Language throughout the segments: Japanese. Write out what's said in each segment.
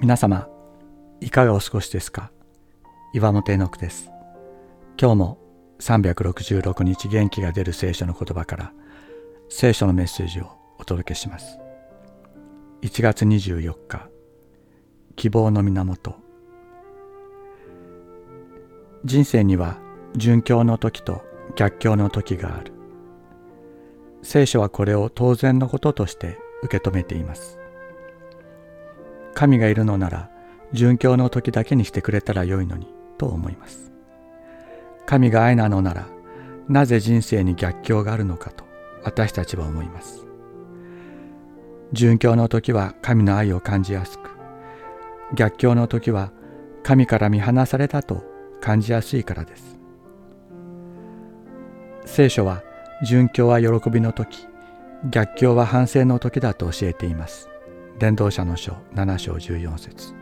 皆様いかがお過ごしですか？岩本絵の句です。今日も366日元気が出る聖書の言葉から聖書のメッセージをお届けします。1月24日希望の源。人生には順境の時と逆境の時がある。聖書はこれを当然のこととして受け止めています。神がいるのなら殉教の時だけにしてくれたらよいのにと思います。神が愛なのならなぜ人生に逆境があるのかと私たちは思います。殉教の時は神の愛を感じやすく逆境の時は神から見放されたと感じやすいからです。聖書は殉教は喜びの時逆境は反省の時だと教えています。伝道者の書7章14節。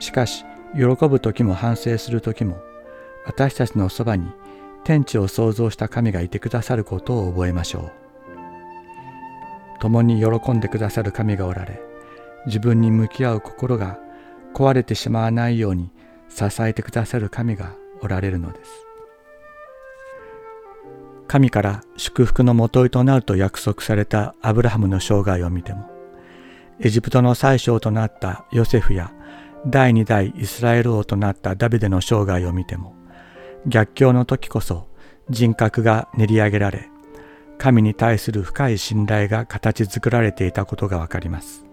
しかし喜ぶ時も反省する時も私たちのそばに天地を創造した神がいてくださることを覚えましょう。共に喜んでくださる神がおられ自分に向き合う心が壊れてしまわないように支えてくださる神がおられるのです。神から祝福のもといとなると約束されたアブラハムの生涯を見てもエジプトの宰相となったヨセフや第二代イスラエル王となったダビデの生涯を見ても逆境の時こそ人格が練り上げられ神に対する深い信頼が形作られていたことがわかります。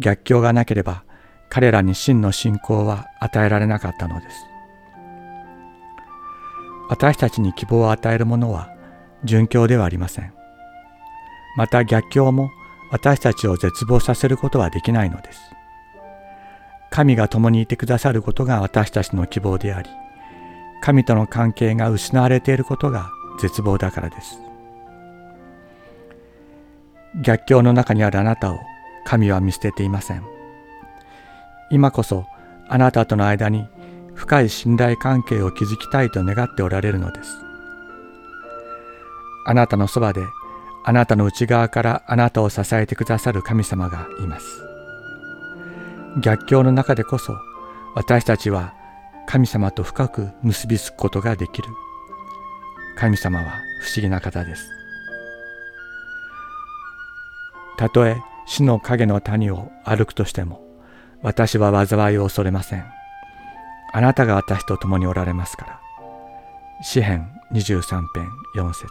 逆境がなければ彼らに真の信仰は与えられなかったのです。私たちに希望を与えるものは殉教ではありません。また逆境も私たちを絶望させることはできないのです。神が共にいてくださることが私たちの希望であり、神との関係が失われていることが絶望だからです。逆境の中にあるあなたを神は見捨てていません。今こそあなたとの間に深い信頼関係を築きたいと願っておられるのです。あなたのそばであなたの内側からあなたを支えてくださる神様がいます。逆境の中でこそ私たちは神様と深く結びつくことができる。神様は不思議な方です。たとえ死の影の谷を歩くとしても私は災いを恐れません。あなたが私と共におられますから。詩編23編4節